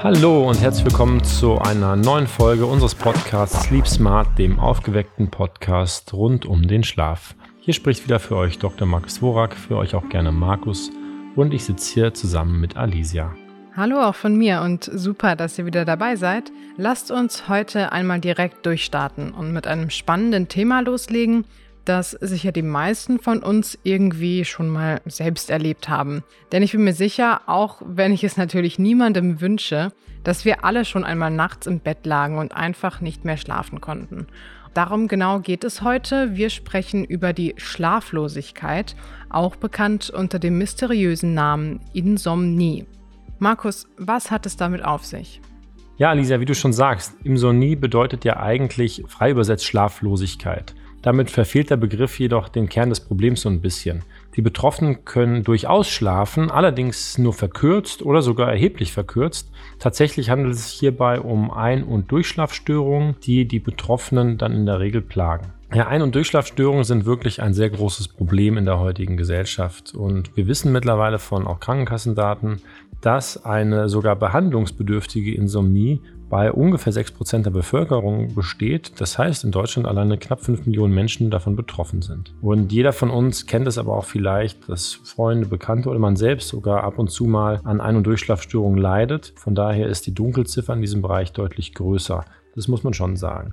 Hallo und herzlich willkommen zu einer neuen Folge unseres Podcasts Sleep Smart, dem aufgeweckten Podcast rund um den Schlaf. Hier spricht wieder für euch Dr. Markus Worak, für euch auch gerne Markus und ich sitze hier zusammen mit Alicia. Hallo auch von mir und super, dass ihr wieder dabei seid. Lasst uns heute einmal direkt durchstarten und mit einem spannenden Thema loslegen, das sicher die meisten von uns irgendwie schon mal selbst erlebt haben. Denn ich bin mir sicher, auch wenn ich es natürlich niemandem wünsche, dass wir alle schon einmal nachts im Bett lagen und einfach nicht mehr schlafen konnten. Darum genau geht es heute. Wir sprechen über die Schlaflosigkeit, auch bekannt unter dem mysteriösen Namen Insomnie. Markus, was hat es damit auf sich? Ja, Lisa, wie du schon sagst, Insomnie bedeutet ja eigentlich frei übersetzt Schlaflosigkeit. Damit verfehlt der Begriff jedoch den Kern des Problems so ein bisschen. Die Betroffenen können durchaus schlafen, allerdings nur verkürzt oder sogar erheblich verkürzt. Tatsächlich handelt es sich hierbei um Ein- und Durchschlafstörungen, die die Betroffenen dann in der Regel plagen. Ja, Ein- und Durchschlafstörungen sind wirklich ein sehr großes Problem in der heutigen Gesellschaft. Und wir wissen mittlerweile von auch Krankenkassendaten, dass eine sogar behandlungsbedürftige Insomnie bei ungefähr 6% der Bevölkerung besteht. Das heißt, in Deutschland alleine knapp 5 Millionen Menschen davon betroffen sind. Und jeder von uns kennt es aber auch vielleicht, dass Freunde, Bekannte oder man selbst sogar ab und zu mal an Ein- und Durchschlafstörungen leidet. Von daher ist die Dunkelziffer in diesem Bereich deutlich größer. Das muss man schon sagen.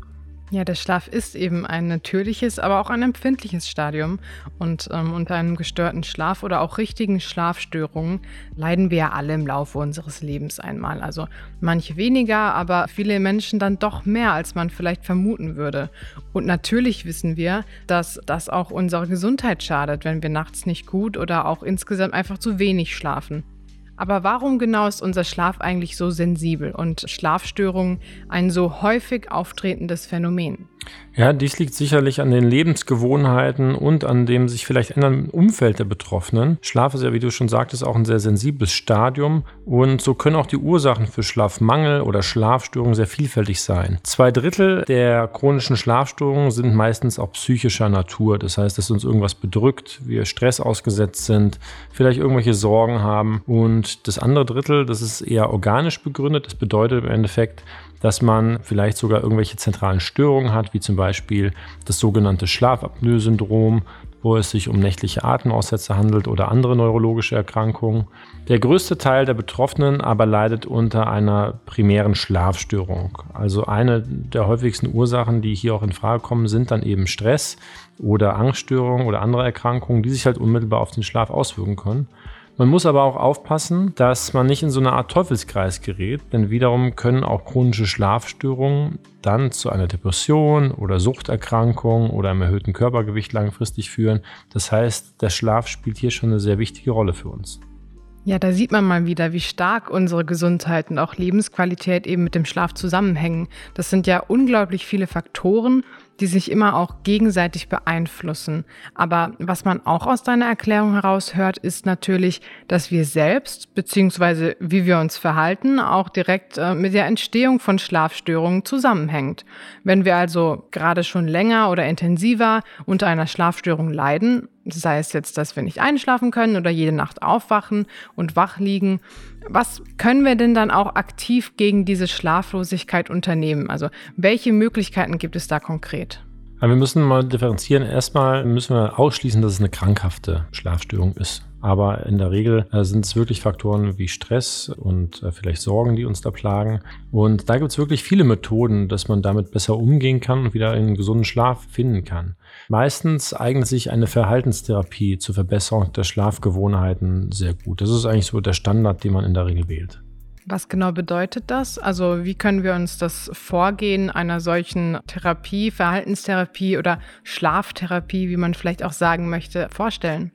Ja, der Schlaf ist eben ein natürliches, aber auch ein empfindliches Stadium. Und ähm, unter einem gestörten Schlaf oder auch richtigen Schlafstörungen leiden wir ja alle im Laufe unseres Lebens einmal. Also manche weniger, aber viele Menschen dann doch mehr, als man vielleicht vermuten würde. Und natürlich wissen wir, dass das auch unserer Gesundheit schadet, wenn wir nachts nicht gut oder auch insgesamt einfach zu wenig schlafen. Aber warum genau ist unser Schlaf eigentlich so sensibel und Schlafstörungen ein so häufig auftretendes Phänomen? Ja, dies liegt sicherlich an den Lebensgewohnheiten und an dem sich vielleicht ändernden Umfeld der Betroffenen. Schlaf ist ja, wie du schon sagtest, auch ein sehr sensibles Stadium und so können auch die Ursachen für Schlafmangel oder Schlafstörungen sehr vielfältig sein. Zwei Drittel der chronischen Schlafstörungen sind meistens auch psychischer Natur. Das heißt, dass uns irgendwas bedrückt, wir Stress ausgesetzt sind, vielleicht irgendwelche Sorgen haben und das andere Drittel, das ist eher organisch begründet. Das bedeutet im Endeffekt, dass man vielleicht sogar irgendwelche zentralen Störungen hat, wie zum Beispiel das sogenannte Schlafapnoe-Syndrom, wo es sich um nächtliche Atemaussätze handelt oder andere neurologische Erkrankungen. Der größte Teil der Betroffenen aber leidet unter einer primären Schlafstörung. Also eine der häufigsten Ursachen, die hier auch in Frage kommen, sind dann eben Stress oder Angststörungen oder andere Erkrankungen, die sich halt unmittelbar auf den Schlaf auswirken können. Man muss aber auch aufpassen, dass man nicht in so eine Art Teufelskreis gerät, denn wiederum können auch chronische Schlafstörungen dann zu einer Depression oder Suchterkrankung oder einem erhöhten Körpergewicht langfristig führen. Das heißt, der Schlaf spielt hier schon eine sehr wichtige Rolle für uns. Ja, da sieht man mal wieder, wie stark unsere Gesundheit und auch Lebensqualität eben mit dem Schlaf zusammenhängen. Das sind ja unglaublich viele Faktoren die sich immer auch gegenseitig beeinflussen. Aber was man auch aus deiner Erklärung heraushört, ist natürlich, dass wir selbst bzw. wie wir uns verhalten auch direkt äh, mit der Entstehung von Schlafstörungen zusammenhängt. Wenn wir also gerade schon länger oder intensiver unter einer Schlafstörung leiden, sei es jetzt, dass wir nicht einschlafen können oder jede Nacht aufwachen und wach liegen, was können wir denn dann auch aktiv gegen diese Schlaflosigkeit unternehmen? Also welche Möglichkeiten gibt es da konkret? Wir müssen mal differenzieren. Erstmal müssen wir ausschließen, dass es eine krankhafte Schlafstörung ist. Aber in der Regel äh, sind es wirklich Faktoren wie Stress und äh, vielleicht Sorgen, die uns da plagen. Und da gibt es wirklich viele Methoden, dass man damit besser umgehen kann und wieder einen gesunden Schlaf finden kann. Meistens eignet sich eine Verhaltenstherapie zur Verbesserung der Schlafgewohnheiten sehr gut. Das ist eigentlich so der Standard, den man in der Regel wählt. Was genau bedeutet das? Also wie können wir uns das Vorgehen einer solchen Therapie, Verhaltenstherapie oder Schlaftherapie, wie man vielleicht auch sagen möchte, vorstellen?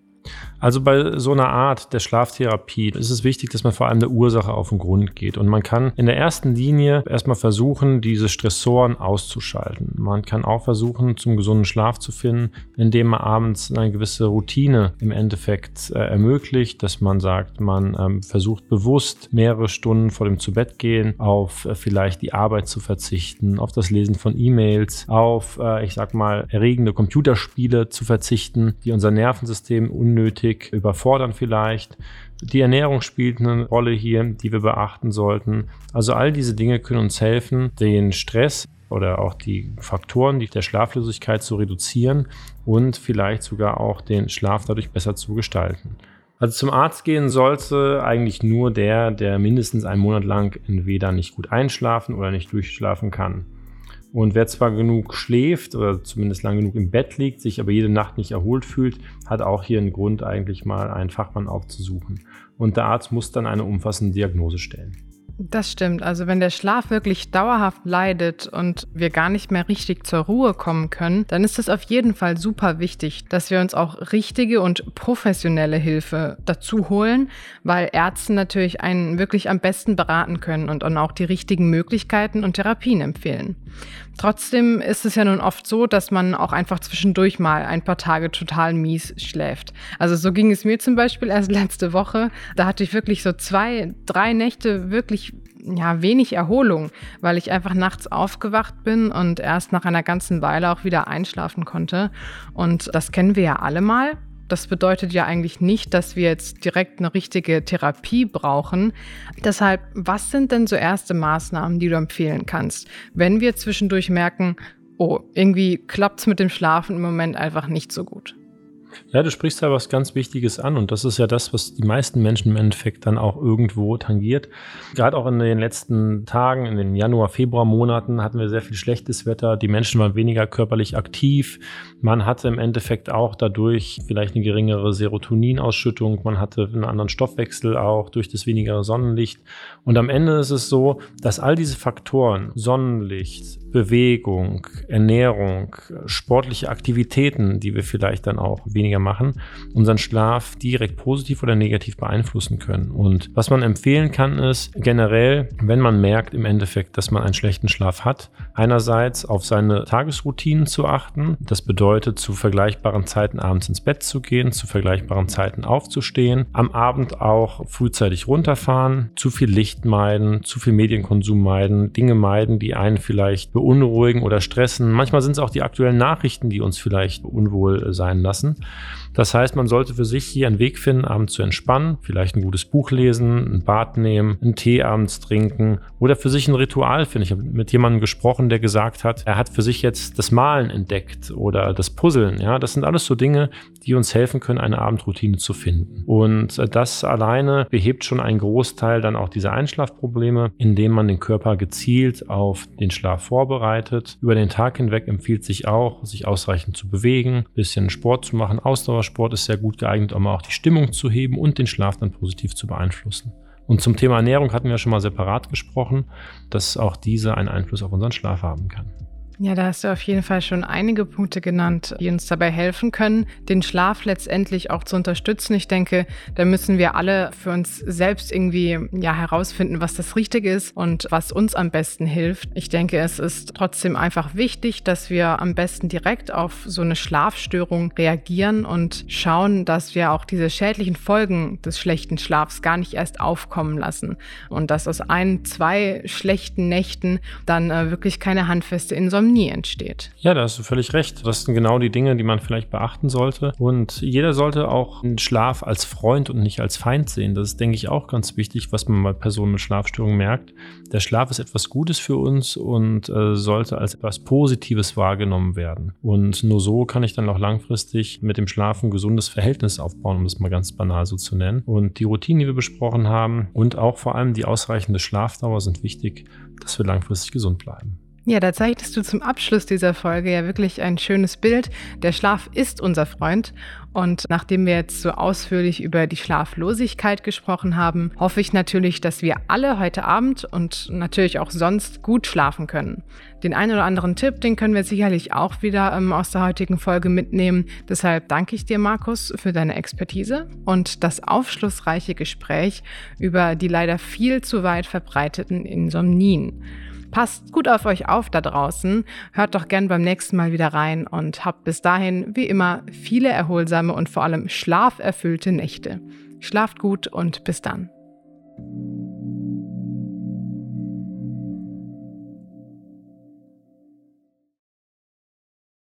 Also bei so einer Art der Schlaftherapie ist es wichtig, dass man vor allem der Ursache auf den Grund geht. Und man kann in der ersten Linie erstmal versuchen, diese Stressoren auszuschalten. Man kann auch versuchen, zum gesunden Schlaf zu finden, indem man abends eine gewisse Routine im Endeffekt äh, ermöglicht, dass man sagt, man ähm, versucht bewusst mehrere Stunden vor dem Zubettgehen auf äh, vielleicht die Arbeit zu verzichten, auf das Lesen von E-Mails, auf, äh, ich sag mal, erregende Computerspiele zu verzichten, die unser Nervensystem unnötig überfordern vielleicht. Die Ernährung spielt eine Rolle hier, die wir beachten sollten. Also all diese Dinge können uns helfen, den Stress oder auch die Faktoren der Schlaflosigkeit zu reduzieren und vielleicht sogar auch den Schlaf dadurch besser zu gestalten. Also zum Arzt gehen sollte eigentlich nur der, der mindestens einen Monat lang entweder nicht gut einschlafen oder nicht durchschlafen kann. Und wer zwar genug schläft oder zumindest lang genug im Bett liegt, sich aber jede Nacht nicht erholt fühlt, hat auch hier einen Grund, eigentlich mal einen Fachmann aufzusuchen. Und der Arzt muss dann eine umfassende Diagnose stellen. Das stimmt. Also wenn der Schlaf wirklich dauerhaft leidet und wir gar nicht mehr richtig zur Ruhe kommen können, dann ist es auf jeden Fall super wichtig, dass wir uns auch richtige und professionelle Hilfe dazu holen, weil Ärzte natürlich einen wirklich am besten beraten können und dann auch die richtigen Möglichkeiten und Therapien empfehlen. Trotzdem ist es ja nun oft so, dass man auch einfach zwischendurch mal ein paar Tage total mies schläft. Also so ging es mir zum Beispiel erst letzte Woche. Da hatte ich wirklich so zwei, drei Nächte wirklich ja, wenig Erholung, weil ich einfach nachts aufgewacht bin und erst nach einer ganzen Weile auch wieder einschlafen konnte. Und das kennen wir ja alle mal. Das bedeutet ja eigentlich nicht, dass wir jetzt direkt eine richtige Therapie brauchen. Deshalb, was sind denn so erste Maßnahmen, die du empfehlen kannst, wenn wir zwischendurch merken, oh, irgendwie klappt es mit dem Schlafen im Moment einfach nicht so gut? Ja, du sprichst da was ganz Wichtiges an und das ist ja das, was die meisten Menschen im Endeffekt dann auch irgendwo tangiert. Gerade auch in den letzten Tagen, in den Januar, Februar Monaten hatten wir sehr viel schlechtes Wetter. Die Menschen waren weniger körperlich aktiv. Man hatte im Endeffekt auch dadurch vielleicht eine geringere Serotoninausschüttung. Man hatte einen anderen Stoffwechsel auch durch das weniger Sonnenlicht. Und am Ende ist es so, dass all diese Faktoren, Sonnenlicht, Bewegung, Ernährung, sportliche Aktivitäten, die wir vielleicht dann auch weniger machen, unseren Schlaf direkt positiv oder negativ beeinflussen können. Und was man empfehlen kann, ist generell, wenn man merkt im Endeffekt, dass man einen schlechten Schlaf hat, einerseits auf seine Tagesroutinen zu achten. Das bedeutet, zu vergleichbaren Zeiten abends ins Bett zu gehen, zu vergleichbaren Zeiten aufzustehen, am Abend auch frühzeitig runterfahren, zu viel Licht meiden, zu viel Medienkonsum meiden, Dinge meiden, die einen vielleicht beunruhigen oder stressen. Manchmal sind es auch die aktuellen Nachrichten, die uns vielleicht unwohl sein lassen. Das heißt, man sollte für sich hier einen Weg finden, abends zu entspannen, vielleicht ein gutes Buch lesen, ein Bad nehmen, einen Tee abends trinken oder für sich ein Ritual finden. Ich habe mit jemandem gesprochen, der gesagt hat, er hat für sich jetzt das Malen entdeckt oder das Puzzeln. Ja, das sind alles so Dinge, die uns helfen können, eine Abendroutine zu finden. Und äh, das alleine behebt schon einen Großteil dann auch dieser Einschlafprobleme, indem man den Körper gezielt auf den Schlaf vorbereitet. Über den Tag hinweg empfiehlt sich auch, sich ausreichend zu bewegen, bisschen Sport zu machen, Ausdauersport ist sehr gut geeignet, um auch die Stimmung zu heben und den Schlaf dann positiv zu beeinflussen. Und zum Thema Ernährung hatten wir schon mal separat gesprochen, dass auch diese einen Einfluss auf unseren Schlaf haben kann. Ja, da hast du auf jeden Fall schon einige Punkte genannt, die uns dabei helfen können, den Schlaf letztendlich auch zu unterstützen. Ich denke, da müssen wir alle für uns selbst irgendwie ja herausfinden, was das Richtige ist und was uns am besten hilft. Ich denke, es ist trotzdem einfach wichtig, dass wir am besten direkt auf so eine Schlafstörung reagieren und schauen, dass wir auch diese schädlichen Folgen des schlechten Schlafs gar nicht erst aufkommen lassen und dass aus ein, zwei schlechten Nächten dann äh, wirklich keine handfeste Insomnie nie entsteht. Ja, da hast du völlig recht. Das sind genau die Dinge, die man vielleicht beachten sollte. Und jeder sollte auch den Schlaf als Freund und nicht als Feind sehen. Das ist, denke ich, auch ganz wichtig, was man bei Personen mit Schlafstörungen merkt. Der Schlaf ist etwas Gutes für uns und äh, sollte als etwas Positives wahrgenommen werden. Und nur so kann ich dann auch langfristig mit dem Schlafen ein gesundes Verhältnis aufbauen, um das mal ganz banal so zu nennen. Und die Routinen, die wir besprochen haben und auch vor allem die ausreichende Schlafdauer sind wichtig, dass wir langfristig gesund bleiben. Ja, da zeigtest du zum Abschluss dieser Folge ja wirklich ein schönes Bild. Der Schlaf ist unser Freund. Und nachdem wir jetzt so ausführlich über die Schlaflosigkeit gesprochen haben, hoffe ich natürlich, dass wir alle heute Abend und natürlich auch sonst gut schlafen können. Den einen oder anderen Tipp, den können wir sicherlich auch wieder ähm, aus der heutigen Folge mitnehmen. Deshalb danke ich dir, Markus, für deine Expertise und das aufschlussreiche Gespräch über die leider viel zu weit verbreiteten Insomnien. Passt gut auf euch auf da draußen. Hört doch gern beim nächsten Mal wieder rein und habt bis dahin, wie immer, viele erholsame und vor allem schlaferfüllte Nächte. Schlaft gut und bis dann.